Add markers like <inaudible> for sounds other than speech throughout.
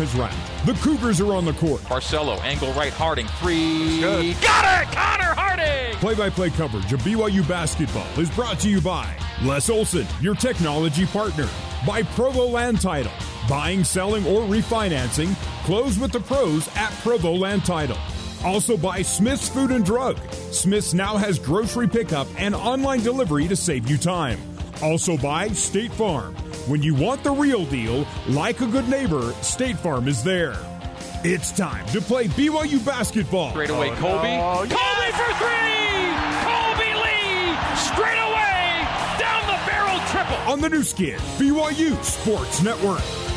has wrapped. The Cougars are on the court. Barcelo, angle right, Harding, three. Good. Got it! Connor Harding! Play by play coverage of BYU basketball is brought to you by Les Olson, your technology partner, by Provo Land Title. Buying, selling, or refinancing, close with the pros at Provo Land Title. Also by Smith's Food and Drug. Smith's now has grocery pickup and online delivery to save you time. Also by State Farm. When you want the real deal, like a good neighbor, State Farm is there. It's time to play BYU basketball. Straight away, oh, Colby. no. Colby for three! Colby Lee! Straight away! Down the barrel triple! on the Nu Skin, BYU Sports Network.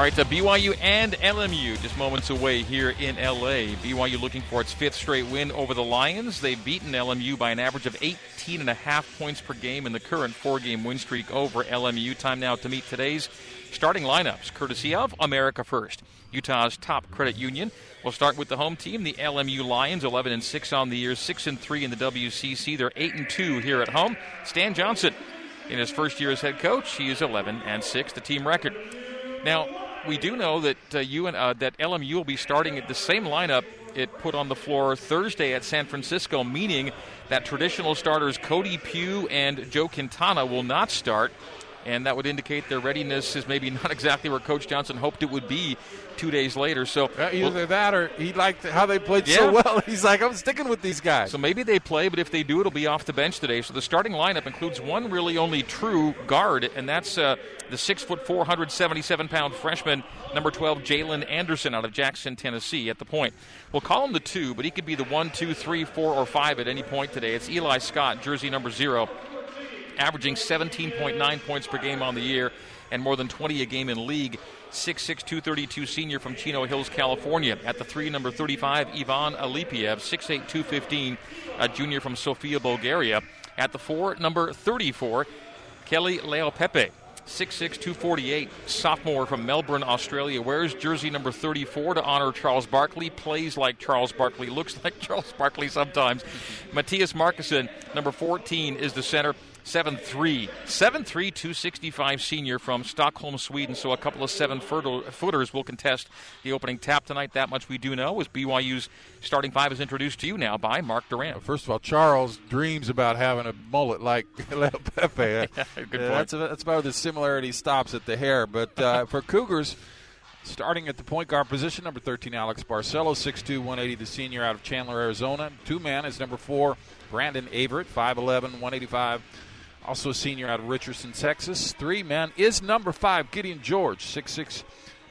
All right, so BYU and LMU just moments away here in LA. BYU looking for its fifth straight win over the Lions. They've beaten LMU by an average of 18 and a half points per game in the current four-game win streak over LMU. Time now to meet today's starting lineups, courtesy of America First, Utah's top credit union. We'll start with the home team, the LMU Lions, 11 and 6 on the year, 6 and 3 in the WCC. They're 8 and 2 here at home. Stan Johnson, in his first year as head coach, he is 11 and 6, the team record. Now, we do know that uh, you and uh, that LMU will be starting at the same lineup it put on the floor Thursday at San Francisco, meaning that traditional starters Cody Pugh and Joe Quintana will not start. And that would indicate their readiness is maybe <laughs> not exactly where Coach Johnson hoped it would be two days later. So Uh, Either that or he liked how they played Yeah. so well. <laughs> He's like, I'm sticking with these guys. So maybe they play, but if they do, it'll be off the bench today. So the starting lineup includes one really only true guard, and that's uh, the six foot four hundred seventy seven pound freshman, number twelve, Jalin Anderson out of Jackson, Tennessee, at the point. We'll call him the two, but he could be the one, two, three, four, or five at any point today. It's Eli Scott, jersey number zero, averaging 17.9 points per game on the year and more than 20 a game in league. 6'6", 232 senior from Chino Hills, California. At the three, number 35, Ivan Alipiev, 6'8", 215, a junior from Sofia, Bulgaria. At the four, number 34, Keli Leaupepe. 6'6", 248, sophomore from Melbourne, Australia. Wears jersey number 34 to honor Charles Barkley. Plays like Charles Barkley. Looks <laughs> like Charles Barkley sometimes. Mattias Markusson, number 14, is the center. 7'3", 7'3", 265 senior from Stockholm, Sweden. So a couple of seven footer- footers will contest the opening tap tonight. That much we do know as BYU's starting five is introduced to you now by Mark Durrant. First of all, Charles dreams about having a mullet like <laughs> Leaupepe. <laughs> Good Yeah, point. that's, that's about the similarity stops at the hair. But uh, <laughs> for Cougars, starting at the point guard position, number 13, Alex Barcelo, 6'2", 180, the senior out of Chandler, Arizona. Two man is number four, Brandon Averett, 5'11", 185. Also a senior out of Richardson, Texas. Three man is number five, Gideon George, 6'6",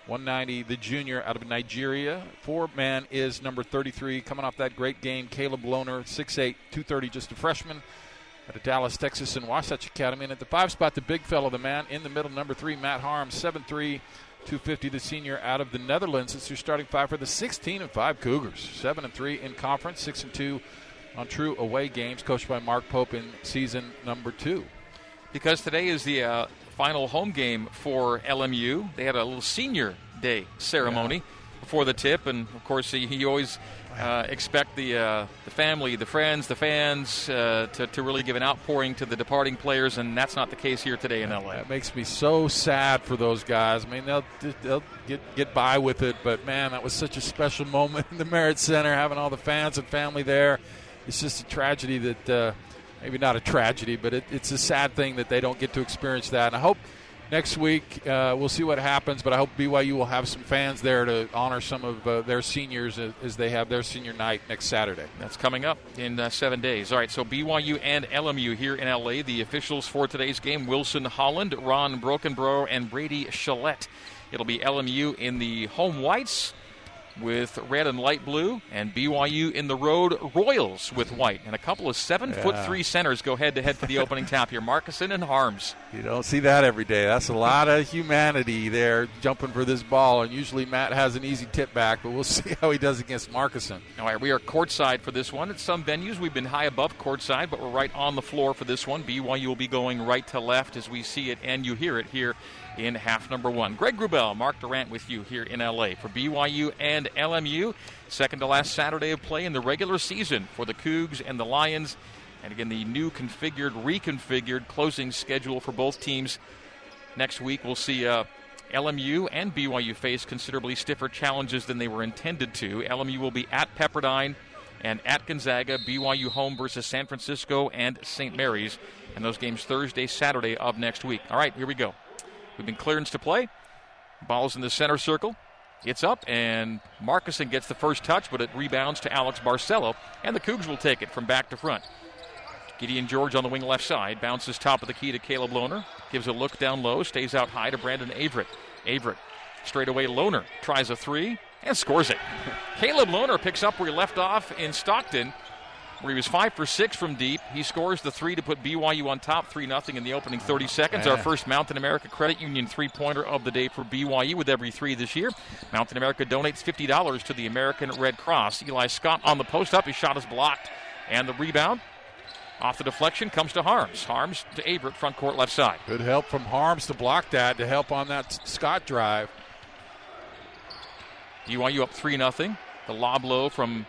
190, the junior out of Nigeria. Four man is number 33, coming off that great game, Caleb Lohner, 6'8", 230, just a freshman out of Dallas, Texas, and Wasatch Academy. And at the five spot, the big fellow, the man in the middle, number three, Matt Haarms, 7'3", 250, the senior out of the Netherlands. It's your starting five for the 16 and 5 Cougars. 7 and 3 in conference, 6 and 2 on true away games, coached by Mark Pope in season number two. because today is the uh, final home game for LMU. They had a little senior day ceremony before the tip, and of course, you, you always uh, expect the uh, the family, the friends, the fans uh, to, to really give an outpouring to the departing players, and that's not the case here today in LA. That makes me so sad for those guys. I mean, they'll they'll get get by with it, but man, that was such a special <laughs> moment in the Marriott Center, having all the fans and family there. It's just a tragedy that uh, maybe not a tragedy, but it, it's a sad thing that they don't get to experience that. And I hope next week uh, we'll see what happens, but I hope BYU will have some fans there to honor some of uh, their seniors as, they have their senior night next Saturday. That's coming up in uh, seven days. All right, so BYU and LMU here in LA. The officials for today's game Wilson Holland, Ron Brokenbrough, and Brady Chalette. It'll be LMU in the home whites with red and light blue, and BYU in the road Royals with white. And a couple of seven foot three centers go head to head for the opening tap here Markusson and Haarms. You don't see that every day. That's a lot of humanity there jumping for this ball, and usually Matt has an easy tip back, but we'll <laughs> see how he does against Markusson. All right, we are courtside for this one. At some venues, we've been high above courtside, but we're right on the floor for this one. BYU will be going right to left as we see it and you hear it here in half number one. Greg Wrubell, Mark Durrant with you here in LA for BYU and LMU. Second to last Saturday of play in the regular season for the Cougs and the Lions. And again, the new configured, reconfigured closing schedule for both teams Next week, we'll see uh, LMU and BYU face considerably stiffer challenges than they were intended to. LMU will be at Pepperdine and at Gonzaga, BYU home versus San Francisco and St. Mary's. And those games Thursday, Saturday of next week. All right, here we go. We've been clearance to play. Ball's in the center circle. It's up, and Markusson gets the first touch, but it rebounds to Alex Barcelo, and the Cougs will take it from back to front. Gideon George on the wing left side bounces top of the key to Caleb Lohner. Gives a look down low, stays out high to Brandon Averett. Averett straight away. Lohner tries a three and scores it. <laughs> Caleb Lohner picks up where he left off in Stockton, where he was five for six from deep. He scores the three to put BYU on top, three nothing in the opening 30 seconds. Our first Mountain America Credit Union three pointer of the day for BYU with every three this year. Mountain America donates fifty dollars to the American Red Cross. Eli Scott on the post up. His shot is blocked, and the rebound off the deflection comes to Haarms. Haarms to Averett, front court left side. Good help from Haarms to block that, to help on that Scott drive. BYU up 3 0. The lob low from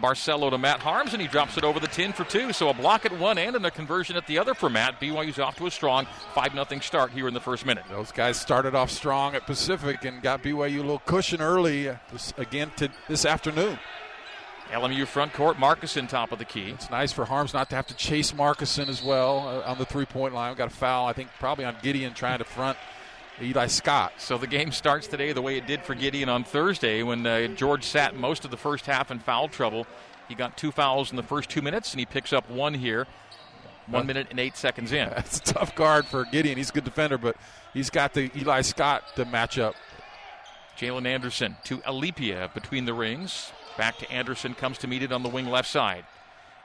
Barcelo to Matt Haarms, and he drops it over the 10 for two. So a block at one end and a conversion at the other for Matt. BYU's off to a strong 5 0 start here in the first minute. Those guys started off strong at Pacific and got BYU a little cushion early uh, this, again to this afternoon. LMU front court, Markusson top of the key. It's nice for Haarms not to have to chase Markusson as well uh, on the three point line. We Got a foul, I think, probably on Gideon trying to front Eli Scott. So the game starts today the way it did for Gideon on Thursday when uh, George sat most of the first half in foul trouble. He got two fouls in the first two minutes, and he picks up one here. One minute and eight seconds in. <laughs> That's a tough guard for Gideon. He's a good defender, but he's got the Eli Scott to match up. Jalin Anderson to Alipiev between the rings. Back to Anderson, comes to meet it on the wing left side.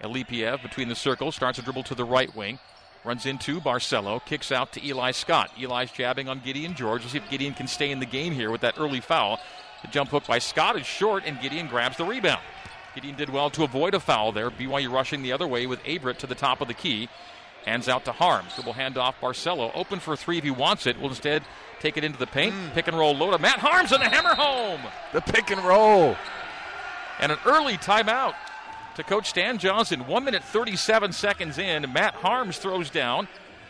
Alipiev between the circles, starts a dribble to the right wing. Runs into Barcelo, kicks out to Eli Scott. Eli's jabbing on Gideon George. Let's see if Gideon can stay in the game here with that early foul. The jump hook by Scott is short, and Gideon grabs the rebound. Gideon did well to avoid a foul there. BYU rushing the other way with Averett to the top of the key. Hands out to Haarms. hand off Barcelo open for three if he wants it. We'll instead take it into the paint. Mm. Pick and roll low to Matt Haarms and the hammer home. The pick and roll. And an early timeout to Coach Stan Johnson. One minute 37 seconds in. Matt Haarms throws down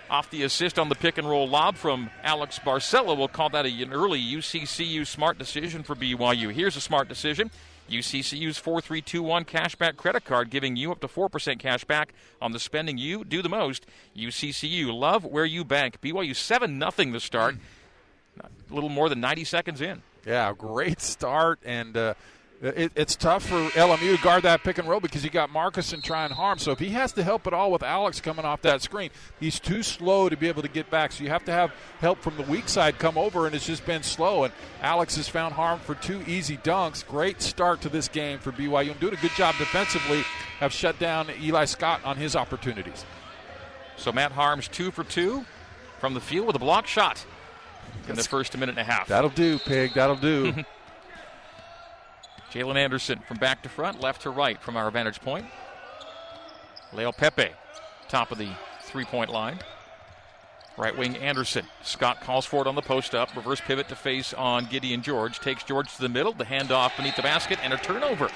off the assist on the pick and roll lob from Alex Barcelo. We'll call that an early UCCU smart decision for BYU. Here's a smart decision. UCCU's 4321 cashback credit card giving you up to 4% cash back on the spending you do the most. UCCU, love where you bank. BYU 7 0 the start. A little more than 90 seconds in. Yeah, great start. And. Uh, it, it's tough for LMU to guard that pick and roll because you got Markusson trying harm. So if he has to help at all with Alex coming off that screen, he's too slow to be able to get back. So you have to have help from the weak side come over, and it's just been slow. And Alex has found harm for two easy dunks. Great start to this game for BYU and doing a good job defensively. Have shut down Eli Scott on his opportunities. So Matt Haarms two for two from the field with a block shot in the first minute and a half. That'll do, Pig. That'll do. <laughs> Jalin Anderson from back to front, left to right from our vantage point. Leaupepe, top of the three point line. Right wing Anderson. Scott calls for it on the post up. Reverse pivot to face on Gideon George. Takes George to the middle. The handoff beneath the basket and a turnover.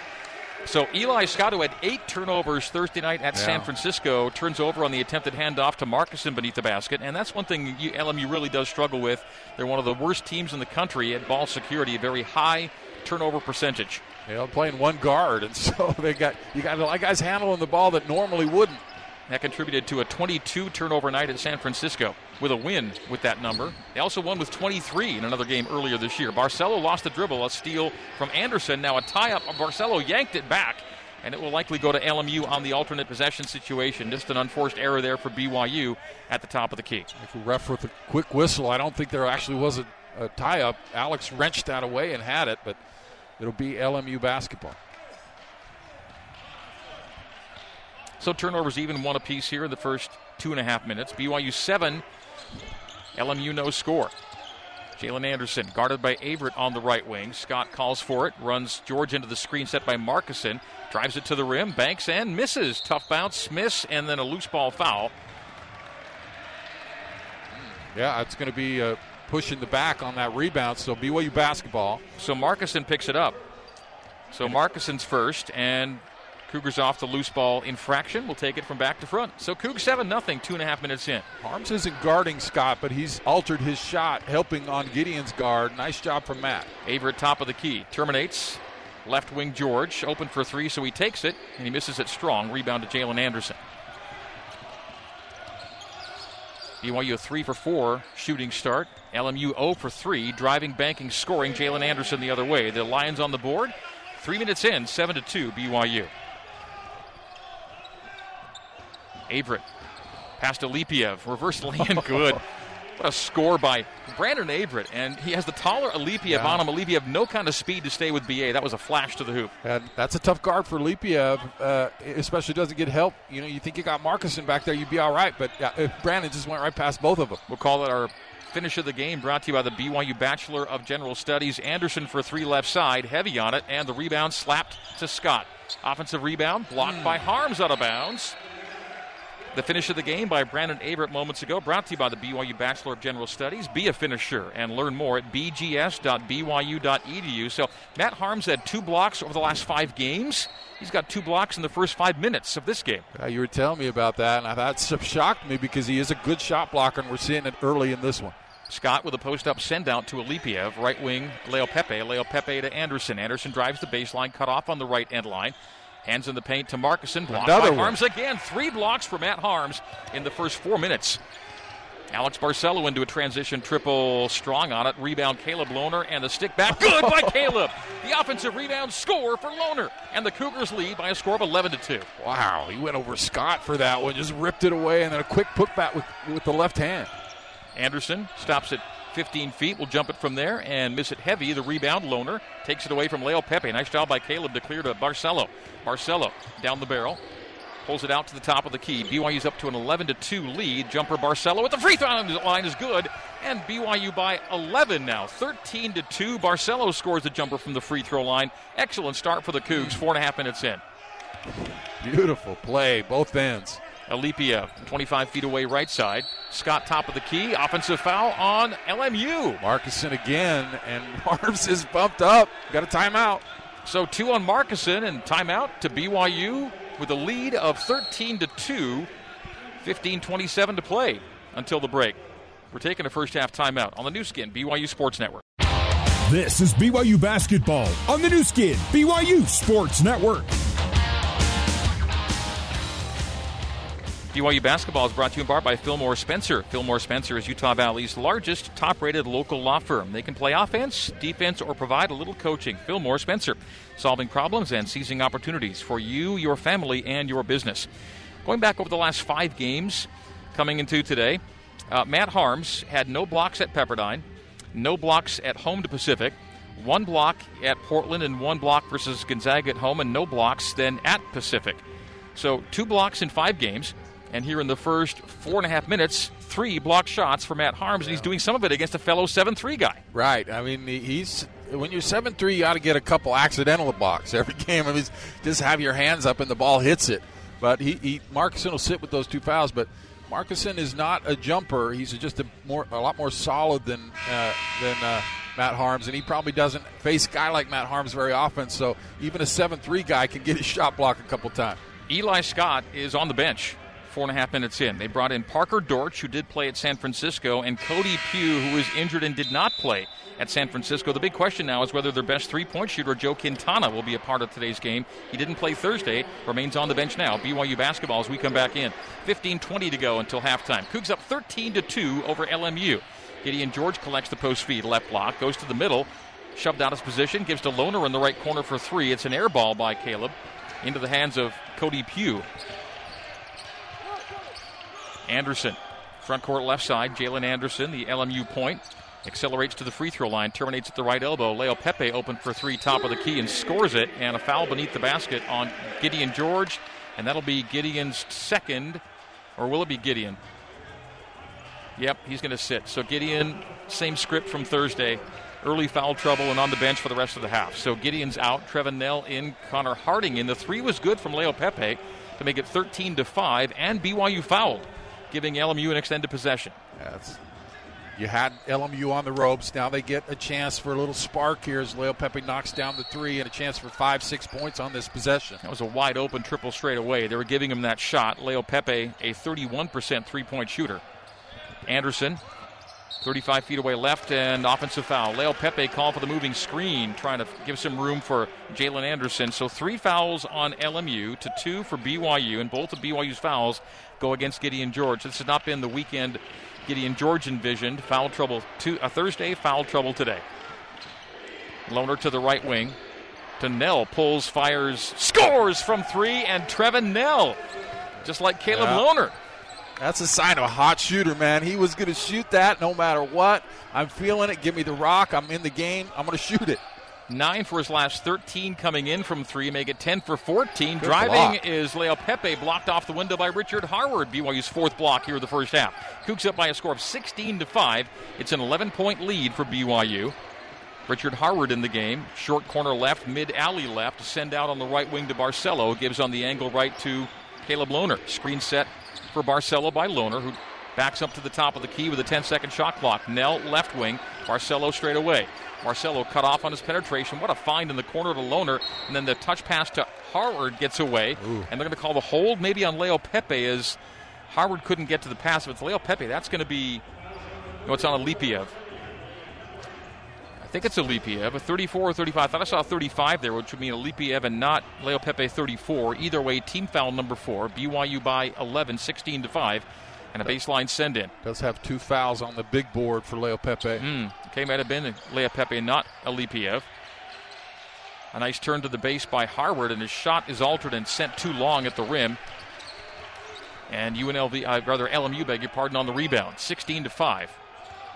So Eli Scott, who had eight turnovers Thursday night at yeah. San Francisco, turns over on the attempted handoff to Markusson beneath the basket. And that's one thing you, LMU really does struggle with. They're one of the worst teams in the country at ball security, a very high turnover percentage. You know, playing one guard, and <laughs> so they got you got a lot of guys handling the ball that normally wouldn't. That contributed to a 22 turnover night at San Francisco with a win with that number. They also won with 23 in another game earlier this year. Barcelo lost the dribble, a steal from Anderson. Now a tie up. Barcelo yanked it back, and it will likely go to LMU on the alternate possession situation. Just an unforced error there for BYU at the top of the key. If we ref with a quick whistle, I don't think there actually was a, a tie up. Alex wrenched that away and had it, but it'll be LMU basketball. So turnovers even one apiece here in the first two and a half minutes. BYU seven, LMU no score. Jalin Anderson guarded by Averett on the right wing. Scott calls for it, runs George into the screen set by Markusson, drives it to the rim, banks and misses. Tough bounce, miss, and then a loose ball foul. Yeah, it's going to be uh, pushing the back on that rebound. So BYU basketball. So Markusson picks it up. So Markusson's first, and Cougars off the loose ball infraction. We'll take it from back to front. So Coug 7 nothing. two and a half minutes in. Haarms isn't guarding Scott, but he's altered his shot, helping on Gideon's guard. Nice job from Matt. Averett top of the key. Terminates. Left wing George. Open for three, so he takes it, and he misses it strong. Rebound to Jalin Anderson. BYU a three for four shooting start. LMU 0 for three, driving, banking, scoring. Jalin Anderson the other way. The Lions on the board. Three minutes in, seven to two, BYU. Averett. Past Alipiev. Reverse in <laughs> good. What a score by Brandon Averett. And he has the taller Alipiev yeah. on him. Alipiev, no kind of speed to stay with BA. That was a flash to the hoop. And that's a tough guard for Alipiev, uh, especially doesn't get help. You know, you think you got Markusson back there, you'd be all right. But uh, Brandon just went right past both of them. We'll call it our finish of the game brought to you by the BYU Bachelor of General Studies. Anderson for three left side, heavy on it, and the rebound slapped to Scott. Offensive rebound blocked mm. by Haarms out of bounds. The finish of the game by Brandon Averett moments ago, brought to you by the BYU Bachelor of General Studies. Be a finisher and learn more at bgs.byu.edu. So Matt Haarms had two blocks over the last five games. He's got two blocks in the first five minutes of this game. Yeah, you were telling me about that, and I thought shocked me because he is a good shot blocker, and we're seeing it early in this one. Scott with a post up send out to Alipiev. Right wing, Leaupepe, Leo Pepe to Anderson. Anderson drives the baseline, cut off on the right end line. Hands in the paint to Markusson. Blocked Another by Haarms again. Three blocks for Matt Haarms in the first four minutes. Alex Barcelo into a transition triple strong on it. Rebound Caleb Lohner and the stick back. Good by <laughs> Caleb. The offensive rebound score for Lohner. And the Cougars lead by a score of 11 to 2. Wow, he went over Scott for that one. Just ripped it away and then a quick putback with, with the left hand. Anderson stops at 15 feet, will jump it from there and miss it heavy. The rebound, Lohner takes it away from Leaupepe. Nice job by Caleb to clear to Barcelo. Barcelo down the barrel, pulls it out to the top of the key. BYU's up to an 11 to 2 lead. Jumper Barcelo at the free throw line is good, and BYU by 11 now, 13 to 2. Barcelo scores the jumper from the free throw line. Excellent start for the Cougs. Four and a half minutes in. Beautiful play, both ends. Alipiev, 25 feet away, right side. Scott, top of the key. Offensive foul on LMU. Markusson again, and <laughs> Haarms is bumped up. Got a timeout. So two on Markusson and timeout to BYU with a lead of 13 to 2. 15 27 to play until the break. We're taking a first half timeout on the Nu Skin, BYU Sports Network. This is BYU Basketball on the Nu Skin, BYU Sports Network. BYU basketball is brought to you in part by Fillmore Spencer. Fillmore Spencer is Utah Valley's largest, top rated local law firm. They can play offense, defense, or provide a little coaching. Fillmore Spencer, solving problems and seizing opportunities for you, your family, and your business. Going back over the last five games coming into today, uh, Matt Haarms had no blocks at Pepperdine, no blocks at home to Pacific, one block at Portland, and one block versus Gonzaga at home, and no blocks then at Pacific. So two blocks in five games. And here in the first four and a half minutes, three block shots for Matt Haarms, and he's doing some of it against a fellow 7 3 guy. Right. I mean, he's. When you're 7 3, you ought to get a couple accidental blocks every <laughs> game. I mean, just have your hands up and the ball hits it. But he, he will sit with those two fouls. But Markusson is not a jumper. He's just a more a lot more solid than uh, than uh, Matt Haarms, and he probably doesn't face a guy like Matt Haarms very often. So even a seven three guy can get his shot blocked a couple times. Eli Scott is on the bench four and a half minutes in. They brought in Parker Dortch, who did play at San Francisco, and Cody Pugh, who was injured and did not play at San Francisco. The big question now is whether their best three point shooter, Joe Quintana, will be a part of today's game. He didn't play Thursday, remains on the bench now. BYU basketball as we come back in. 15 20 to go until halftime. Cougs up 13 to 2 over LMU. Gideon George collects the post feed, left block, goes to the middle, shoved out his position, gives to Lohner in the right corner for three. It's an air ball by Caleb into the hands of Cody Pugh. Anderson, front court left side. Jalin Anderson, the LMU point. Accelerates to the free throw line, terminates at the right elbow. Leaupepe open for three, top of the key, and scores it. And a foul beneath the basket on Gideon George. And that'll be Gideon's second, or will it be Gideon? Yep, he's going to sit. So Gideon, same script from Thursday. Early foul trouble and on the bench for the rest of the half. So Gideon's out. Trevin Knell in. Connor Harding in. The three was good from Leaupepe to make it 13 to 5, and BYU fouled giving LMU an extended possession. That's You had LMU on the ropes. Now they get a chance for a little spark here as Leaupepe knocks down the three and a chance for five, six points on this possession. That was a wide open triple straight away. They were giving him that shot. Leaupepe, a 31% three point shooter. Anderson, 35 feet away left and offensive foul. Leaupepe called for the moving screen, trying to give some room for Jalin Anderson. So three fouls on LMU to two for BYU, and both of BYU's fouls go against Gideon George. This has not been the weekend Gideon George envisioned. Foul trouble to a Thursday, foul trouble today. Lohner to the right wing. To Knell, pulls, fires, scores from three, and Trevin Knell, just like Caleb yeah. Lohner. That's a sign of a hot shooter, man. He was going to shoot that no matter what. I'm feeling it. Give me the rock. I'm in the game. I'm going to shoot it. Nine for his last 13 coming in from three, make it 10 for 14. Good Driving block. is Pepe blocked off the window by Richard Harward, BYU's fourth block here in the first half. Cougs up by a score of 16 to 5. It's an 11 point lead for BYU. Richard Harward in the game. Short corner left, mid alley left. Send out on the right wing to Barcelo. Gives on the angle right to Caleb Lohner. Screen set for Barcelo by Lohner, who backs up to the top of the key with a 10 second shot clock. Knell left wing. Barcelo straight away. Barcelo cut off on his penetration. What a find in the corner to Lohner. And then the touch pass to Harward gets away. Ooh. And they're going to call the hold maybe on Leaupepe as Harward couldn't get to the pass. If it's Leaupepe, that's going to be, you know, it's on a. I think it's a a 34 or 35. I thought I saw 35 there, which would mean a and not Leaupepe 34. Either way, team foul number four. BYU by 11, 16 to 5 and a baseline send in. Does have two fouls on the big board for Leaupepe. Mm, okay, might have been Leaupepe, not Alipiev. A nice turn to the base by Harward, and his shot is altered and sent too long at the rim. And UNLV, uh, rather LMU, beg your pardon, on the rebound, 16 to 5.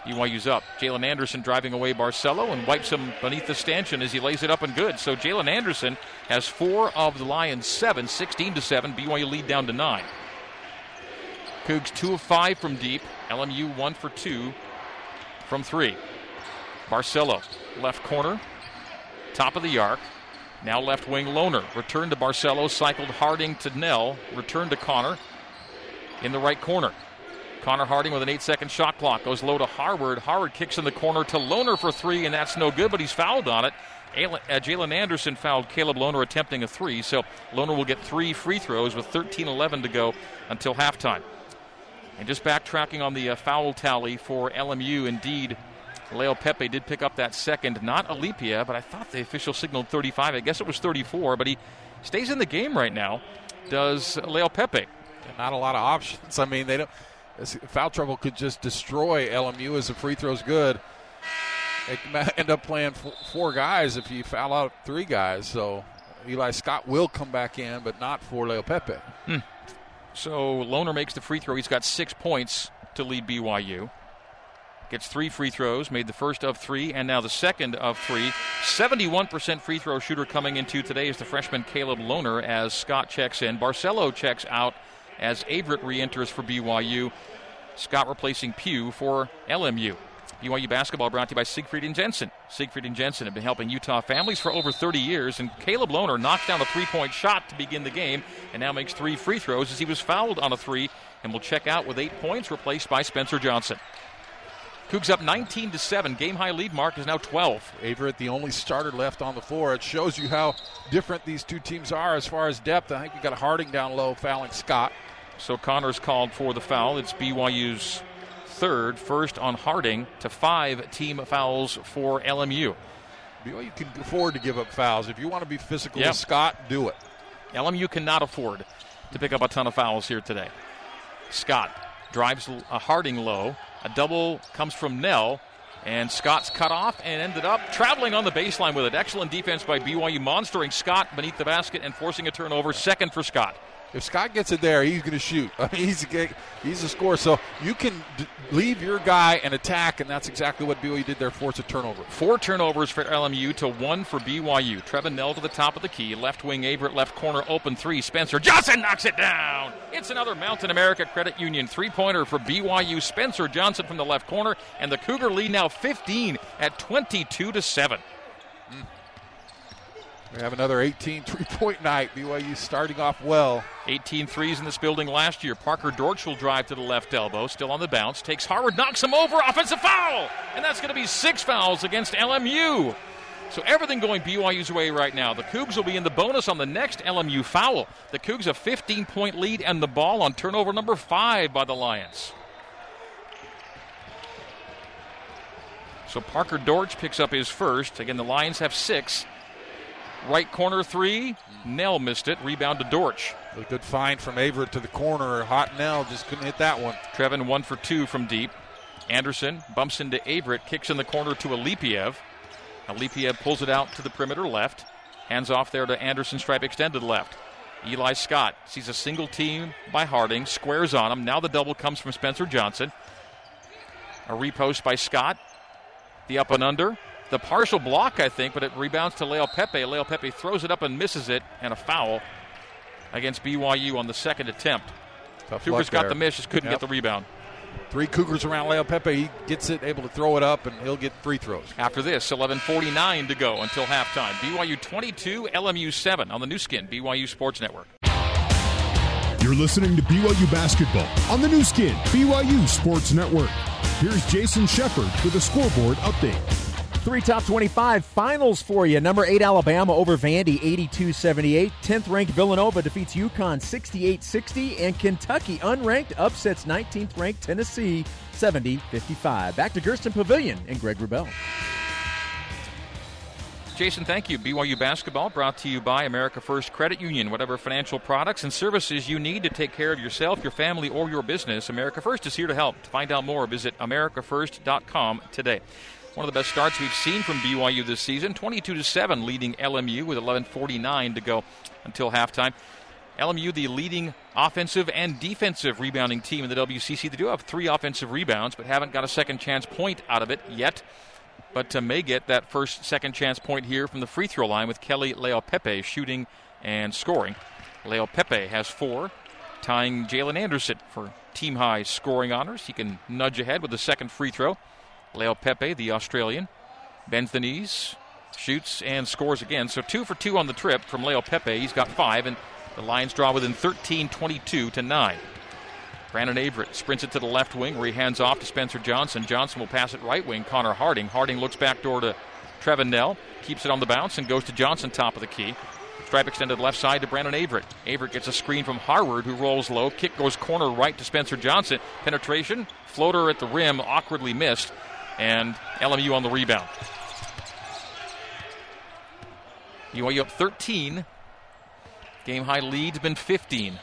BYU's up. Jalin Anderson driving away Barcelo and wipes him beneath the stanchion as he lays it up and good. So Jalin Anderson has four of the Lions' seven, 16 to 7. BYU lead down to nine. Cougs two of five from deep. LMU one for two from three. Barcelo, left corner, top of the arc. Now left wing Lohner. Return to Barcelo, cycled Harding to Knell. Return to Connor in the right corner. Connor Harding with an eight second shot clock goes low to Harward. Harward kicks in the corner to Lohner for three, and that's no good, but he's fouled on it. Uh, Jalin Anderson fouled Caleb Lohner attempting a three, so Lohner will get three free throws with 13 11 to go until halftime. And just backtracking on the uh, foul tally for LMU, indeed, Leaupepe did pick up that second, not Alipiev, but I thought the official signaled 35. I guess it was 34, but he stays in the game right now. Does Leaupepe? Not a lot of options. I mean, they don't. Foul trouble could just destroy LMU as the free throw's good. They end up playing four guys if you foul out three guys. So Eli Scott will come back in, but not for Leaupepe. Hmm. So Lohner makes the free throw. He's got six points to lead BYU. Gets three free throws, made the first of three, and now the second of three. 71% free throw shooter coming into today is the freshman Caleb Lohner as Scott checks in. Barcelo checks out as Averett re enters for BYU. Scott replacing Pugh for LMU. BYU basketball brought to you by Siegfried and Jensen. Siegfried and Jensen have been helping Utah families for over 30 years, and Caleb Lohner knocked down a three point shot to begin the game and now makes three free throws as he was fouled on a three and will check out with eight points, replaced by Spencer Johnson. Cougs up 19 to 7. Game high lead mark is now 12. Averett, the only starter left on the floor. It shows you how different these two teams are as far as depth. I think you got Harding down low fouling Scott. So Connor's called for the foul. It's BYU's third, first on Harding to five team fouls for LMU. You can afford to give up fouls. If you want to be physical yep. with Scott, do it. LMU cannot afford to pick up a ton of fouls here today. Scott drives a Harding low. A double comes from Knell, And Scott's cut off and ended up traveling on the baseline with it. Excellent defense by BYU, monstering Scott beneath the basket and forcing a turnover. Second for Scott if Scott gets it there, he's going to shoot. I <laughs> mean, he's a, he's a scorer. So you can d- leave your guy and attack, and that's exactly what BYU did there. Force a turnover. Four turnovers for LMU to one for BYU. Trevin Knell to the top of the key. Left wing Averett, left corner open three. Spencer Johnson knocks it down. It's another Mountain America Credit Union three pointer for BYU. Spencer Johnson from the left corner, and the Cougar lead now 15 at 22 to seven. Mm. We have another 18 three point night. BYU starting off well. 18 threes in this building last year. Parker Dortch will drive to the left elbow, still on the bounce. Takes Harward, knocks him over. Offensive foul! And that's going to be six fouls against LMU. So everything going BYU's way right now. The Cougs will be in the bonus on the next LMU foul. The Cougs a 15 point lead and the ball on turnover number five by the Lions. So Parker Dortch picks up his first. Again, the Lions have six. Right corner three. Knell missed it. Rebound to Dortch. A good find from Averett to the corner. Hot Knell just couldn't hit that one. Trevin one for two from deep. Anderson bumps into Averett, kicks in the corner to Alipiev. Alipiev pulls it out to the perimeter left. Hands off there to Anderson, stripe extended left. Eli Scott sees a single team by Harding, squares on him. Now the double comes from Spencer Johnson. A repost by Scott. The up and under. The partial block, I think, but it rebounds to Leaupepe. Leo Pepe throws it up and misses it, and a foul against BYU on the second attempt. Tough Cougars luck got the there. miss, just couldn't Yep. get the rebound. Three Cougars around Leaupepe. He gets it, able to throw it up, and he'll get free throws. After this, 11:49 to go until halftime. BYU 22, LMU 7 on the Nu Skin BYU Sports Network. You're listening to BYU basketball on the Nu Skin BYU Sports Network. Here's Jason Shepard with a scoreboard update. Three top 25 finals for you. Number 8 Alabama over Vandy 82-78. 10th ranked Villanova defeats UConn 68-60 and Kentucky unranked upsets 19th ranked Tennessee 70-55. Back to Gersten Pavilion and Greg Wrubell. Jason, thank you. BYU basketball brought to you by America First Credit Union. Whatever financial products and services you need to take care of yourself, your family, or your business, America First is here to help. To find out more, visit americafirst.com today. One of the best starts we've seen from BYU this season, 22 to 7, leading LMU with 11:49 to go until halftime. LMU, the leading offensive and defensive rebounding team in the WCC. They do have three offensive rebounds, but haven't got a second chance point out of it yet but uh, may get that first second chance point here from the free throw line with Keli Leaupepe shooting and scoring. Leaupepe has four, tying Jalin Anderson for team high scoring honors. He can nudge ahead with the second free throw. Leaupepe, the Australian, bends the knees, shoots, and scores again. So two for two on the trip from Leaupepe. He's got five, and the Lions draw within 13 22 to 9. Brandon Averett sprints it to the left wing where he hands off to Spencer Johnson. Johnson will pass it right wing. Connor Harding. Harding looks back door to Trevin Knell, keeps it on the bounce, and goes to Johnson, top of the key. Stripe extended left side to Brandon Averett. Averett gets a screen from Harward, who rolls low. Kick goes corner right to Spencer Johnson. Penetration, floater at the rim, awkwardly missed, and LMU on the rebound. BYU up 13. Game high lead's been 15.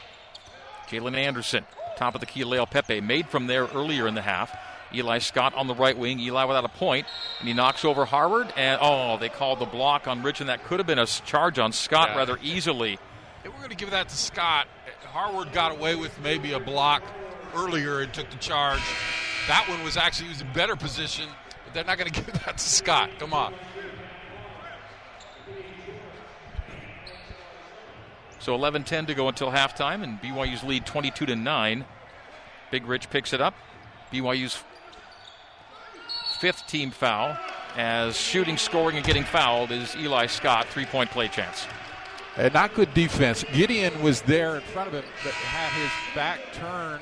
Jalin Anderson, top of the key, Leaupepe, made from there earlier in the half. Eli Scott on the right wing. Eli without a point, and he knocks over Harward. And oh, they called the block on Rich, and that could have been a charge on Scott Yeah. rather easily. We're going to give that to Scott. Harward got away with maybe a block earlier and took the charge. That one was actually he was in better position, but they're not going <laughs> to give that to Scott. Come on. So 11-10 to go until halftime, and BYU's lead 22 to nine. Big Rich picks it up. BYU's fifth team foul, as shooting, scoring, and getting fouled is Eli Scott. Three-point play chance. And not good defense. Gideon was there in front of him, but had his back turned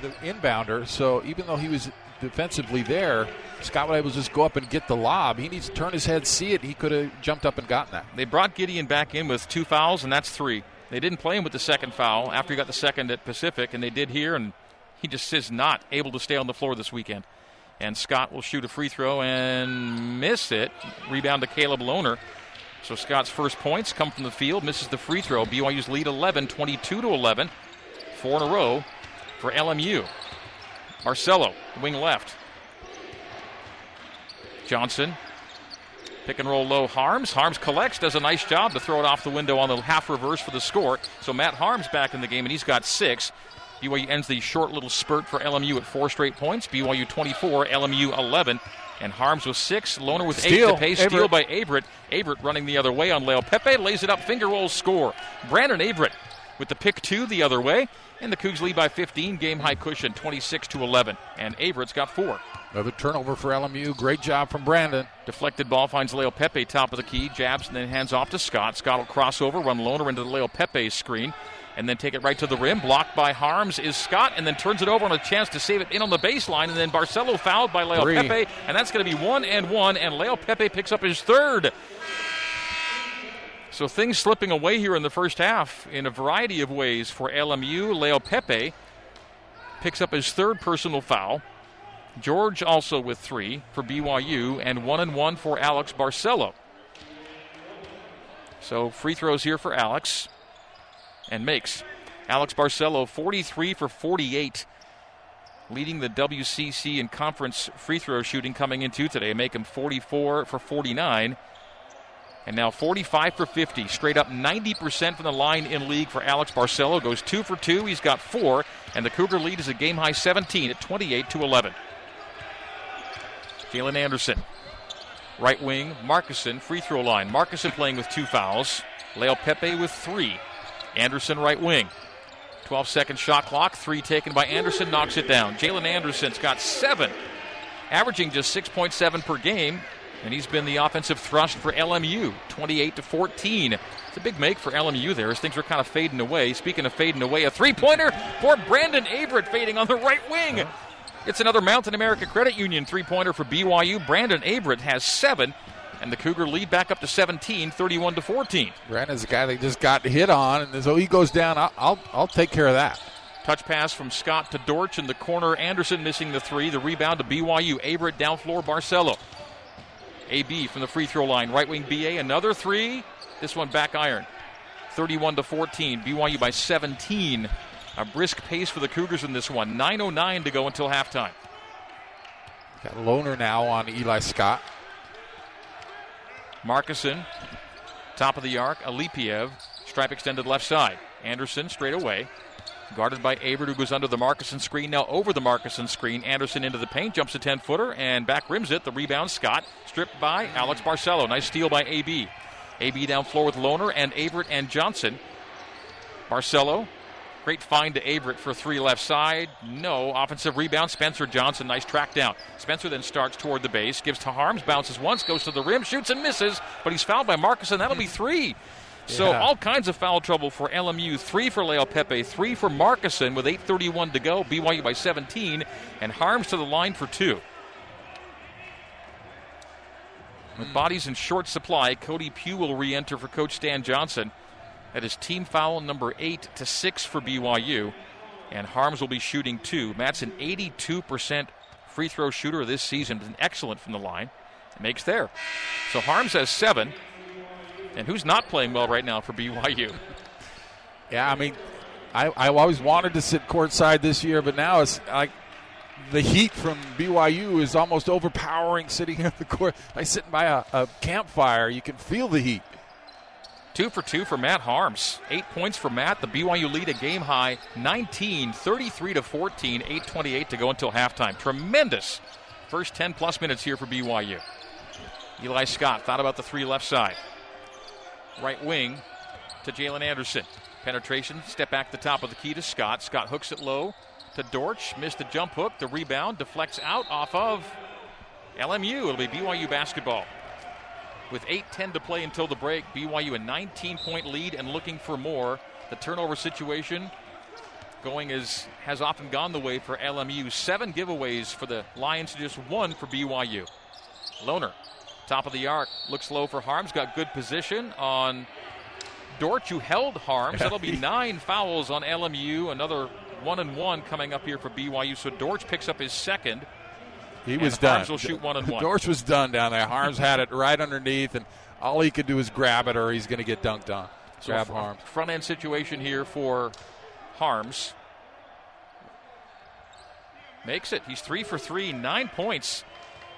to the inbounder. So even though he was defensively there, Scott was able to just go up and get the lob. He needs to turn his head, see it. He could have jumped up and gotten that. They brought Gideon back in with two fouls, and that's three. They didn't play him with the second foul after he got the second at Pacific, and they did here, and he just is not able to stay on the floor this weekend. And Scott will shoot a free throw and miss it. Rebound to Caleb Lohner. So Scott's first points come from the field, misses the free throw. BYU's lead 11, 22 to 11. Four in a row for LMU. Marcelo, wing left. Johnson Pick and roll low Haarms. Haarms collects, does a nice job to throw it off the window on the half reverse for the score. So Matt Haarms back in the game, and he's got six. BYU ends the short little spurt for LMU at four straight points. BYU 24, LMU 11. And Haarms with six. Lohner with Steal. eight to pace. Steal Averett. by Averett. Averett running the other way on Leaupepe. Lays it up, finger rolls, score. Brandon Averett with the pick two the other way. And the Cougs lead by 15. Game high cushion 26 to 11. And Averett's got four. Another turnover for LMU. Great job from Brandon. Deflected ball finds Leaupepe top of the key, jabs and then hands off to Scott. Scott will cross over, run Lohner into the Leaupepe screen, and then take it right to the rim. Blocked by Haarms is Scott, and then turns it over on a chance to save it in on the baseline, and then Barcelo fouled by Leo Three. Pepe, and that's going to be one and one, and Leaupepe picks up his third. So things slipping away here in the first half in a variety of ways for LMU. Leaupepe picks up his third personal foul. George also with three for BYU, and one and one for Alex Barcelo. So free throws here for Alex, and makes. Alex Barcelo 43 for 48, leading the WCC in conference free throw shooting coming into today. Make him 44 for 49. And now 45 for 50, straight up 90% from the line in league for Alex Barcelo. Goes two for two. He's got four, and the Cougar lead is a game high 17 at 28 to 11. Jalin Anderson, right wing, Markusson, free throw line. Markusson playing with two fouls. Leaupepe with three. Anderson, right wing. 12 second shot clock. Three taken by Anderson, knocks it down. Jalen Anderson's got seven, averaging just 6.7 per game, and he's been the offensive thrust for LMU, 28 to 14. It's a big make for LMU there as things are kind of fading away. Speaking of fading away, a three pointer for Brandon Averett fading on the right wing. It's another Mountain America Credit Union three pointer for BYU. Brandon Averett has seven, and the Cougar lead back up to 17, 31 to 14. Brandon's a guy that just got hit on, and so he goes down. I'll, I'll, I'll take care of that. Touch pass from Scott to Dortch in the corner. Anderson missing the three. The rebound to BYU. Averett down floor. Barcelo. AB from the free throw line. Right wing BA. Another three. This one back iron. 31 to 14. BYU by 17. A brisk pace for the Cougars in this one. 9.09 to go until halftime. Got a Lohner now on Eli Scott. Markusson, top of the arc. Alipiev, stripe extended left side. Anderson straight away. Guarded by Averett, who goes under the Markusson screen. Now over the Markusson screen. Anderson into the paint, jumps a 10 footer, and back rims it. The rebound, Scott, stripped by Alex Barcelo. Nice steal by AB. AB down floor with Lohner and Averett and Johnson. Barcelo, great find to Averett for three left side. No. Offensive rebound, Spencer Johnson. Nice track down. Spencer then starts toward the base, gives to Haarms, bounces once, goes to the rim, shoots and misses, but he's fouled by Markusson. That'll be three. So Yeah. all kinds of foul trouble for LMU. Three for Leaupepe, three for Markusson with 8:31 to go. BYU by 17, and Haarms to the line for two. With hmm. bodies in short supply, Cody Pugh will re-enter for Coach Stan Johnson. That is team foul number eight to six for BYU, and Haarms will be shooting two. Matt's an 82% free throw shooter this season, been excellent from the line. Makes there. So Haarms has seven. And who's not playing well right now for BYU? <laughs> Yeah, I mean, I, I always wanted to sit courtside this year, but now it's like the heat from BYU is almost overpowering sitting <laughs> at the court. Like sitting by a, a campfire, you can feel the heat. Two for two for Matt Haarms. Eight points for Matt. The BYU lead a game high 19, 33 to 14, 8.28 to go until halftime. Tremendous first 10 plus minutes here for BYU. Eli Scott thought about the three left side. Right wing to Jalin Anderson. Penetration, step back the top of the key to Scott. Scott hooks it low to Dortch. Missed the jump hook. The rebound deflects out off of LMU. It'll be BYU basketball. With 8.10 to play until the break, BYU a 19 point lead and looking for more. The turnover situation going as has often gone the way for LMU. Seven giveaways for the Lions, to just one for BYU. Lohner, top of the arc, looks low for Haarms. Got good position on Dortch, who held Haarms. That'll be <laughs> nine fouls on LMU. Another one and one coming up here for BYU. So Dortch picks up his second. He was done. Haarms will shoot one and one. <laughs> Dortch was done down there. Haarms had it right underneath, and all he could do is grab it, or he's going to get dunked on. So grab Haarms. Front end situation here for Haarms. Makes it. He's three for three, nine points.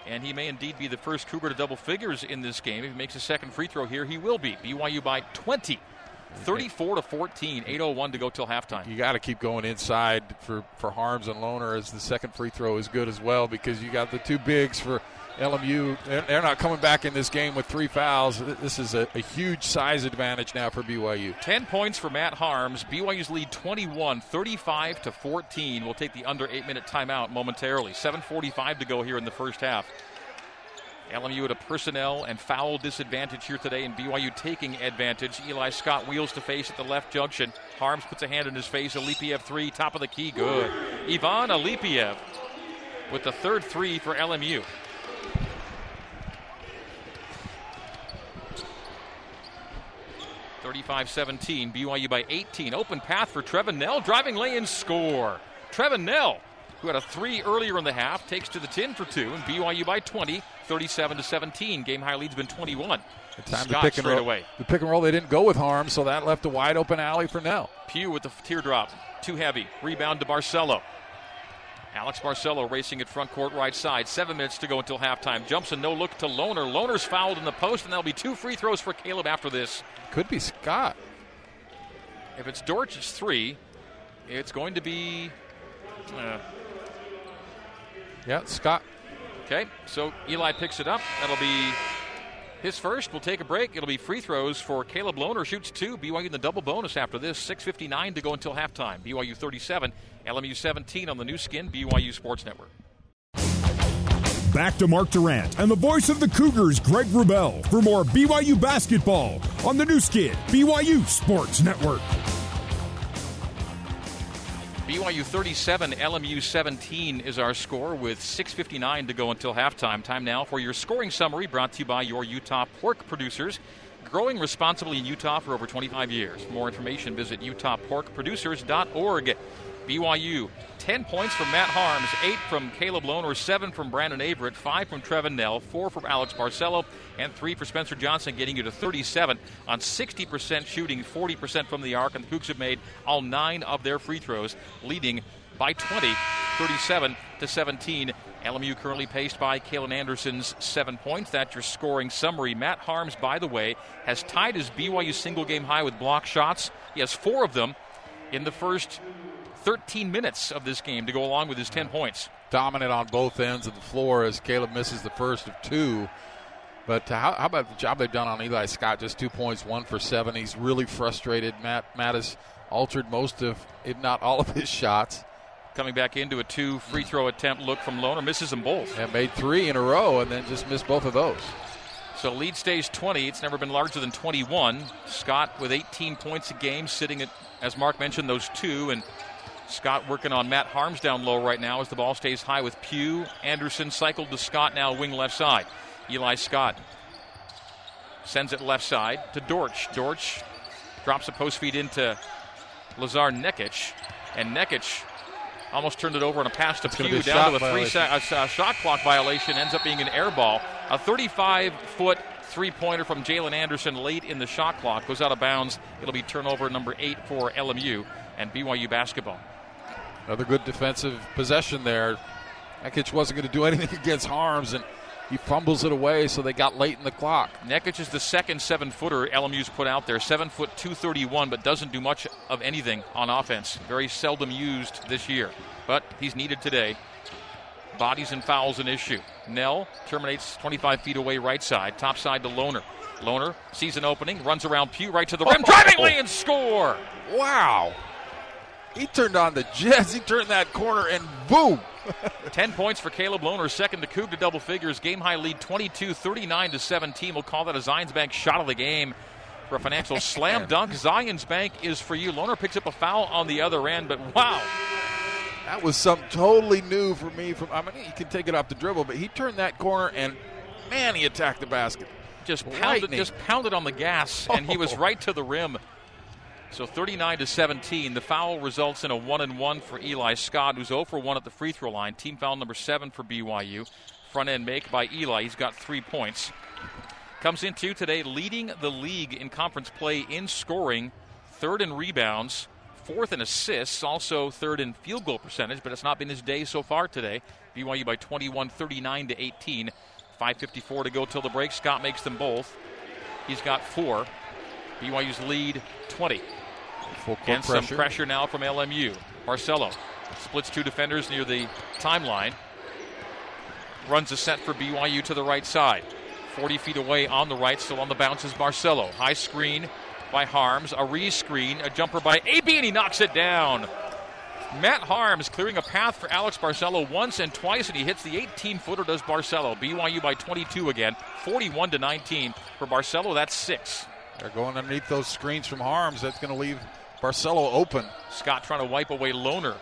And he may indeed be the first Cougar to double figures in this game. If he makes a second free throw here, he will be. BYU by 20. 34 to 14, 801 to go till halftime. You got to keep going inside for, for Haarms and Lohner as the second free throw is good as well because you got the two bigs for LMU, they're, they're not coming back in this game with three fouls. This is a, a huge size advantage now for BYU. 10 points for Matt Haarms. BYU's lead 21, 35 to 14. We'll take the under eight minute timeout momentarily. 7.45 to go here in the first half. LMU at a personnel and foul disadvantage here today, and BYU taking advantage. Eli Scott wheels to face at the left junction. Haarms puts a hand in his face. Alipiev three, top of the key, good. Ivan Alipiev with the third three for LMU. Thirty-five seventeen, BYU by 18. Open path for Trevin Knell. driving lane score. Trevin Knell, who had a three earlier in the half, takes to the 10 for two, and BYU by 20, 37 to 17. Game high lead's been 21. The time Scott to pick and straight roll. away. The pick and roll, they didn't go with Harm, so that left a wide open alley for Knell. Pugh with the teardrop. Too heavy. Rebound to Barcelo. Alex Barcelo racing at front court right side. Seven minutes to go until halftime. Jumps a no look to Lohner. Lohner's fouled in the post, and there'll be two free throws for Caleb after this. Could be Scott. If it's Dortch, it's three. It's going to be. Uh, Yeah, Scott. okay, so Eli picks it up. That'll be his first. We'll take a break. It'll be free throws for Caleb Lohner. Shoots two. BYU in the double bonus after this. 6.59 to go until halftime. BYU 37, LMU 17 on the Nu Skin, BYU Sports Network. Back to Mark Durrant and the voice of the Cougars, Greg Wrubell, for more BYU basketball on the Nu Skin, BYU Sports Network. BYU 37, LMU 17 is our score with 6.59 to go until halftime. Time now for your scoring summary brought to you by your Utah pork producers. Growing responsibly in Utah for over 25 years. For more information, visit utahporkproducers.org. BYU, 10 points from Matt Haarms, 8 from Caleb Lohner, 7 from Brandon Averett, 5 from Trevin Knell, 4 from Alex Barcelo, and 3 for Spencer Johnson, getting you to 37 on 60% shooting, 40% from the arc, and the Cougs have made all 9 of their free throws, leading by 20, 37 to 17. LMU currently paced by Jalin Anderson's seven points. That's your scoring summary. Matt Haarms, by the way, has tied his BYU single game high with block shots. He has four of them in the first 13 minutes of this game to go along with his 10 points. Dominant on both ends of the floor as Caleb misses the first of two. But how, how about the job they've done on Eli Scott? Just two points, one for seven. He's really frustrated. Matt, Matt has altered most of, if not all of his shots. Coming back into a two free throw attempt look from Lohner, misses them both. And made three in a row and then just missed both of those. So lead stays 20. It's never been larger than 21. Scott with 18 points a game, sitting at, as Mark mentioned, those two. And Scott working on Matt Haarms down low right now as the ball stays high with Pugh. Anderson cycled to Scott now, wing left side. Eli Scott sends it left side to Dortch. Dortch drops a post feed into Lazar Nekic. And Nekic almost turned it over on a pass to Pugh down to a three sa- a, a shot clock violation. Ends up being an air ball. A 35 foot three pointer from Jalin Anderson late in the shot clock goes out of bounds. It'll be turnover number eight for LMU and BYU basketball. Another good defensive possession there. Ekic wasn't going to do <laughs> anything against Haarms, and he fumbles it away, so they got late in the clock. Nekic is the second seven footer LMU's put out there. Seven foot 231, but doesn't do much of anything on offense. Very seldom used this year, but he's needed today. Bodies and fouls an issue. Knell terminates 25 feet away right side, top side to Lohner. Lohner sees an opening, runs around Pugh right to the rim, oh. driving lane and score. Wow. He turned on the Jets. He turned that corner, and boom. <laughs> 10 points for Caleb Lohner, second to Coug to double figures. Game high lead 22 39 to 17. We'll call that a Zions Bank shot of the game for a financial <laughs> slam dunk. Zions Bank is for you. Lohner picks up a foul on the other end, but wow. That was something totally new for me. From I mean, he can take it off the dribble, but he turned that corner, and man, he attacked the basket. Just pounded, Lightning. just pounded on the gas, and he was Oh. right to the rim. So 39 to 17. The foul results in a one and one for Eli Scott, who's 0 for 1 at the free throw line. Team foul number seven for BYU. Front end make by Eli. He's got three points. Comes into today leading the league in conference play in scoring, third in rebounds, fourth in assists, also third in field goal percentage, but it's not been his day so far today. BYU by 21 39 to 18. 5.54 to go till the break. Scott makes them both. He's got four. BYU's lead 20. Full court And some pressure. pressure now from LMU. Barcelo splits two defenders near the timeline. runs a set for BYU to the right side. 40 feet away on the right, still on the bounce is Barcelo. High screen by Haarms, a re screen, a jumper by AB, and he knocks it down. Matt Haarms clearing a path for Alex Barcelo once and twice, and he hits the 18 footer, does Barcelo. BYU by 22 again, 41 to 19. For Barcelo, that's six. They're going underneath those screens from Haarms. That's going to leave Barcelo open. Scott trying to wipe away Lohner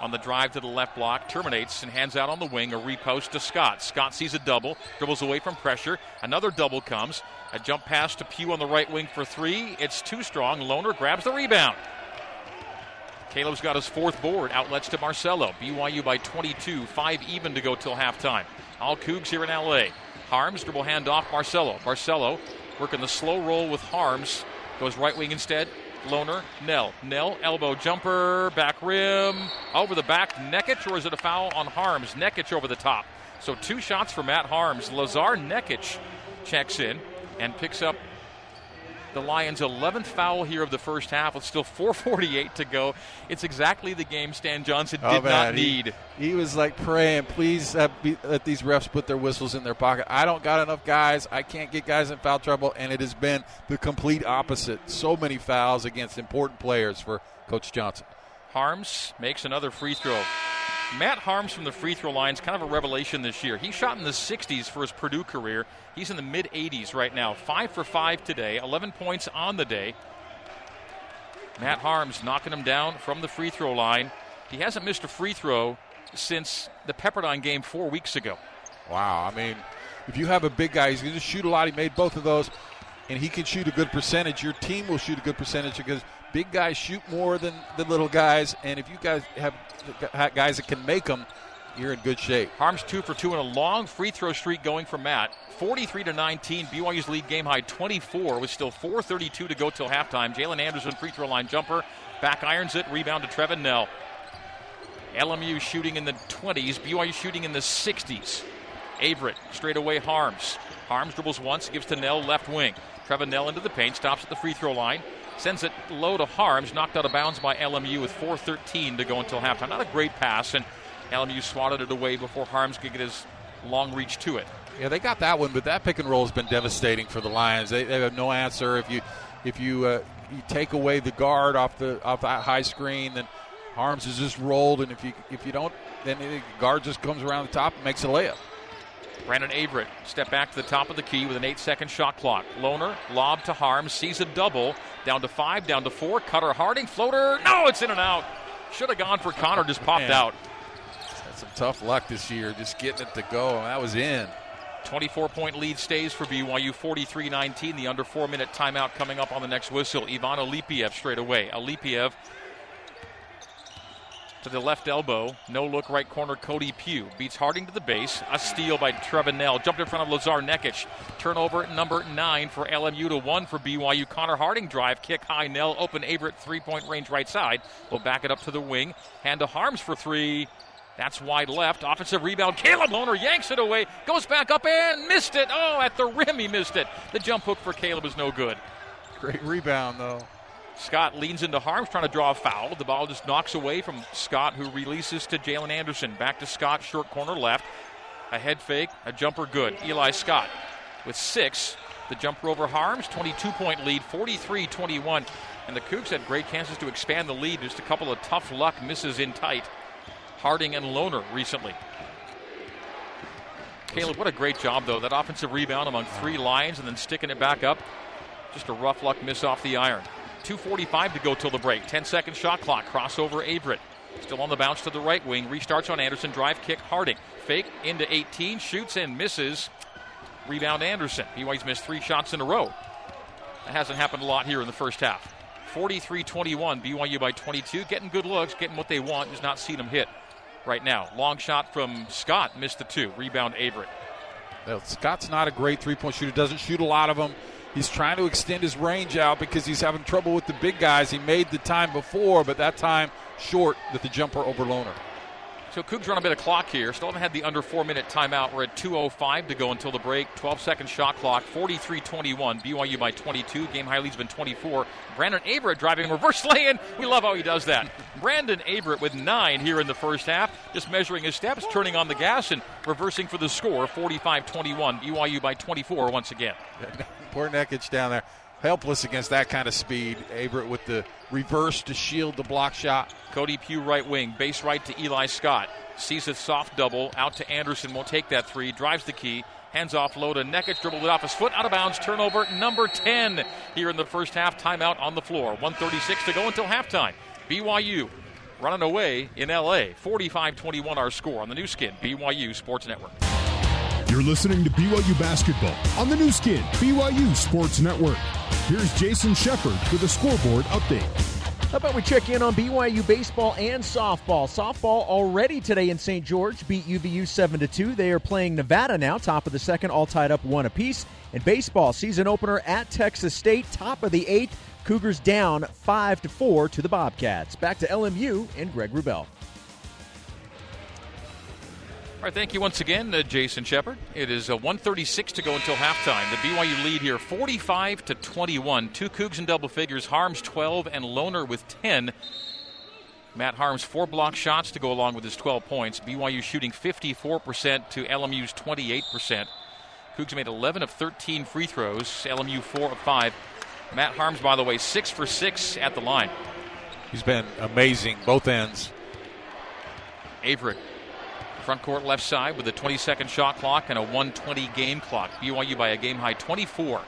on the drive to the left block, terminates and hands out on the wing, a repost to Scott. Scott sees a double, dribbles away from pressure. Another double comes. A jump pass to Pugh on the right wing for three. It's too strong. Lohner grabs the rebound. Caleb's got his fourth board. Outlets to Barcelo. BYU by 22. Five even to go till halftime. All Cougs here in LA. Haarms dribble hand off Barcelo. Working the slow roll with Haarms. Goes right wing instead. Lohner, Knell. Knell, elbow jumper, back rim, over the back. Nekic, or is it a foul on Haarms? Nekic over the top. So two shots for Matt Haarms. Lazar Nekic checks in and picks up the Lions' 11th foul here of the first half with still 4:48 to go. It's exactly the game Stan Johnson did oh, not need. He, he, was like praying, please uh, be, let these refs put their whistles in their pocket. I don't got enough guys. I can't get guys in foul trouble, and it has been the complete opposite. So many fouls against important players for Coach Johnson. Haarms makes another free throw. Matt Haarms from the free throw line is kind of a revelation this year. He shot in the 60s for his Purdue career. He's in the mid 80s right now. Five for five today, 11 points on the day. Matt Haarms knocking him down from the free throw line. He hasn't missed a free throw since the Pepperdine game four weeks ago. Wow. I mean, if you have a big guy, he's going to shoot a lot. He made both of those, and he can shoot a good percentage. Your team will shoot a good percentage because big guys shoot more than the little guys. And if you guys have guys that can make them, you're in good shape. Haarms two for two in a long free throw streak going for Matt. 43 to 19. BYU's lead game high 24 with still 4:32 to go till halftime. Jalin Anderson free throw line jumper, back irons it, rebound to Trevin Knell. LMU shooting in the 20s, BYU shooting in the 60s. Averett straight away Haarms. Haarms dribbles once, gives to Knell left wing. Trevin Knell into the paint, stops at the free throw line. Sends it low to Haarms, knocked out of bounds by LMU with 4.13 to go until halftime. Not a great pass, and LMU swatted it away before Haarms could get his long reach to it. Yeah, they got that one, but that pick and roll has been devastating for the Lions. They, they have no answer. If you if you uh, you take away the guard off the off that high screen, then Haarms is just rolled, and if you if you don't, then the guard just comes around the top and makes a layup. Brandon Averett step back to the top of the key with an eight second shot clock. Lohner lob to Haarms, sees a double. Down to five, down to four. Cutter Harding, floater. No, it's in and out. Should have gone for Connor, just popped Man. out. Tough luck this year, just getting it to go. That was in. 24 point lead stays for BYU 43 19. The under four minute timeout coming up on the next whistle. Ivan Alipiev straight away. Alipiev to the left elbow. No look right corner. Cody Pugh beats Harding to the base. A steal by Trevin Knell. Jumped in front of Lazar Nekic. Turnover number nine for LMU to one for BYU. Connor Harding drive kick high. Knell open Averett three point range right side. Will back it up to the wing. Hand to Haarms for three. That's wide left. Offensive rebound. Caleb Lohner yanks it away. Goes back up and missed it. Oh, at the rim he missed it. The jump hook for Caleb is no good. Great rebound though. Scott leans into Haarms, trying to draw a foul. The ball just knocks away from Scott, who releases to Jalin Anderson. Back to Scott, short corner left. A head fake, a jumper good. Eli Scott with six. The jumper over Haarms, 22 point lead, 43 21. And the Cougs had great chances to expand the lead. Just a couple of tough luck misses in tight. Harding and Lohner recently. Caleb, what a great job, though. That offensive rebound among three lines and then sticking it back up. Just a rough luck miss off the iron. 2.45 to go till the break. 10 second shot clock. Crossover Averett. Still on the bounce to the right wing. Restarts on Anderson. Drive kick Harding. Fake into 18. Shoots and misses. Rebound Anderson. BYU's missed three shots in a row. That hasn't happened a lot here in the first half. 43 21. BYU by 22. Getting good looks, getting what they want. Just not seeing them hit right now. Long shot from Scott. Missed the two. Rebound Averett. Well, Scott's not a great three point shooter. Doesn't shoot a lot of them. He's trying to extend his range out because he's having trouble with the big guys. He made the time before, but that time short with the jumper over Lohner. So Cougs run a bit of clock here. Still haven't had the under four minute timeout. We're at 2.05 to go until the break. 12 second shot clock. 43 21. BYU by 22. Game high lead's been 24. Brandon Averett driving reverse <laughs> lane. We love how he does that. Brandon Averett with nine here in the first half. Just measuring his steps, turning on the gas, and reversing for the score. 45 21. BYU by 24 once again. <laughs> Poor Nekic down there helpless against that kind of speed. Averett with the reverse to shield the block shot. Cody Pugh right wing, base right to Eli Scott. Sees a soft double out to Anderson. Won't take that three. Drives the key. Hands off low to Nekic. Dribbled it off his foot. Out of bounds. Turnover number 10 here in the first half. Timeout on the floor. 136 to go until halftime. BYU running away in LA. 45 21 our score on the Nu Skin, BYU Sports Network. You're listening to BYU Basketball on the Nu Skin, BYU Sports Network. Here's Jason Shepard with a scoreboard update. How about we check in on BYU baseball and softball? Softball already today in St. George beat UVU 7 to 2. They are playing Nevada now, top of the second, all tied up one apiece. And baseball season opener at Texas State, top of the eighth. Cougars down 5 to 4 to the Bobcats. Back to LMU and Greg Wrubell. All right, thank you once again, uh, Jason Shepard. It is uh, 136 to go until halftime. The BYU lead here, 45 to 21. Two Cougs in double figures. Haarms 12 and Lohner with 10. Matt Haarms four block shots to go along with his 12 points. BYU shooting 54% to LMU's 28%. Cougs made 11 of 13 free throws. LMU four of five. Matt Haarms, by the way, six for six at the line. He's been amazing both ends. Averett Front court left side with a 20 second shot clock and a 120 game clock. BYU by a game high 24.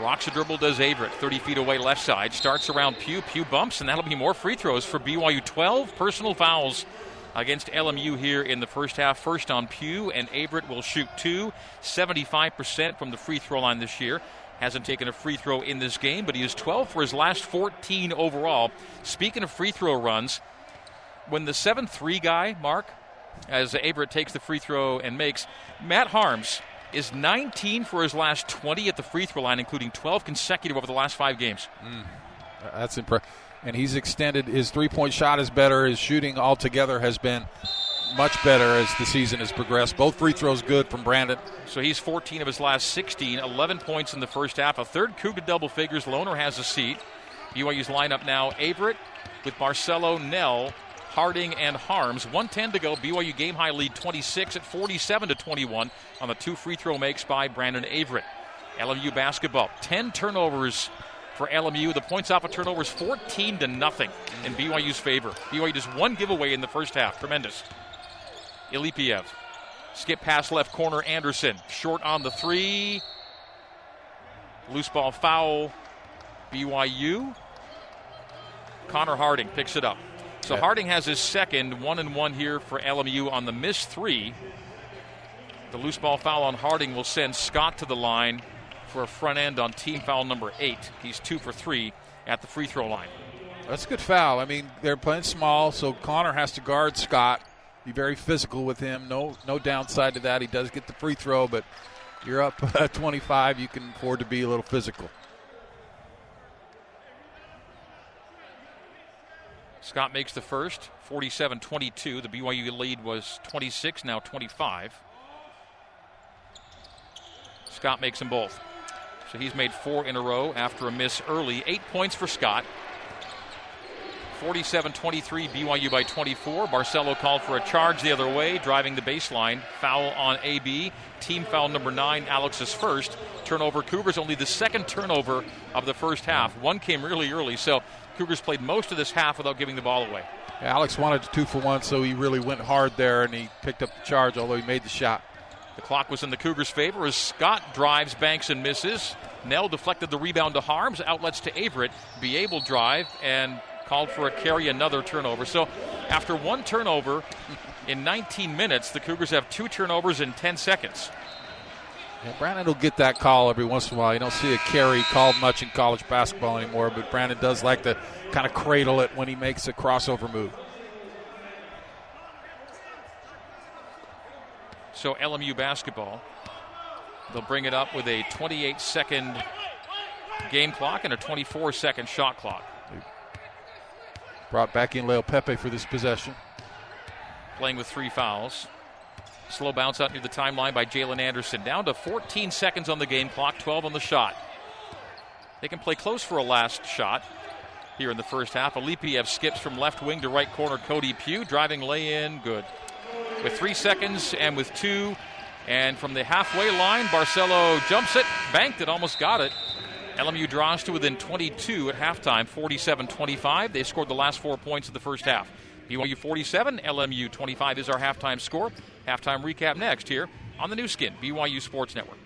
Rocks a dribble, does Averett. 30 feet away left side. Starts around Pugh. Pugh bumps, and that'll be more free throws for BYU. 12 personal fouls against LMU here in the first half. First on Pugh, and Averett will shoot two. 75% from the free throw line this year. Hasn't taken a free throw in this game, but he is 12 for his last 14 overall. Speaking of free throw runs, when the 7 3 guy, Mark, as Averett takes the free throw and makes. Matt Haarms is 19 for his last 20 at the free throw line, including 12 consecutive over the last five games. Mm, that's impressive. And he's extended his three point shot is better. His shooting altogether has been much better as the season has progressed. Both free throws good from Brandon. So he's 14 of his last 16, 11 points in the first half. A third coup to double figures. Lohner has a seat. BYU's lineup now Averett with Barcelo Knell Harding and Haarms. 110 to go. BYU game high lead 26 at 47 to 21 on the two free throw makes by Brandon Averett. LMU basketball. 10 turnovers for LMU. The points off of turnovers 14 to nothing in BYU's favor. BYU just one giveaway in the first half. Tremendous. Alipiev. Skip pass left corner. Anderson. Short on the three. Loose ball foul. BYU. Connor Harding picks it up. So Harding has his second one and one here for LMU on the missed three. The loose ball foul on Harding will send Scott to the line for a front end on team foul number eight. He's two for three at the free throw line. That's a good foul. I mean, they're playing small, so Connor has to guard Scott, be very physical with him. No, no downside to that. He does get the free throw, but you're up <laughs> 25. You can afford to be a little physical. Scott makes the first, 47 22. The BYU lead was 26, now 25. Scott makes them both. So he's made four in a row after a miss early. Eight points for Scott. 47 23, BYU by 24. Barcelo called for a charge the other way, driving the baseline. Foul on AB. Team foul number nine, Alex's first. Turnover. Cougars only the second turnover of the first half. One came really early, so Cougars played most of this half without giving the ball away. Yeah, Alex wanted two for one, so he really went hard there and he picked up the charge, although he made the shot. The clock was in the Cougars' favor as Scott drives, banks, and misses. Knell deflected the rebound to Haarms, outlets to Averett. Be able drive and called for a carry, another turnover. So after one turnover in 19 minutes, the Cougars have two turnovers in 10 seconds. Yeah, Brandon will get that call every once in a while. You don't see a carry called much in college basketball anymore, but Brandon does like to kind of cradle it when he makes a crossover move. So LMU basketball, they'll bring it up with a 28 second game clock and a 24 second shot clock. Brought back in Leaupepe for this possession. playing with three fouls. Slow bounce out near the timeline by Jalin Anderson. Down to 14 seconds on the game clock, 12 on the shot. They can play close for a last shot here in the first half. Alipiev skips from left wing to right corner. Cody Pugh driving lay in, good. With three seconds and with two, and from the halfway line, Barcelo jumps it, banked it, almost got it. LMU draws to within 22 at halftime, 47 25. They scored the last four points of the first half. BYU 47, LMU 25 is our halftime score. Halftime recap next here on the Nu Skin, BYU Sports Network.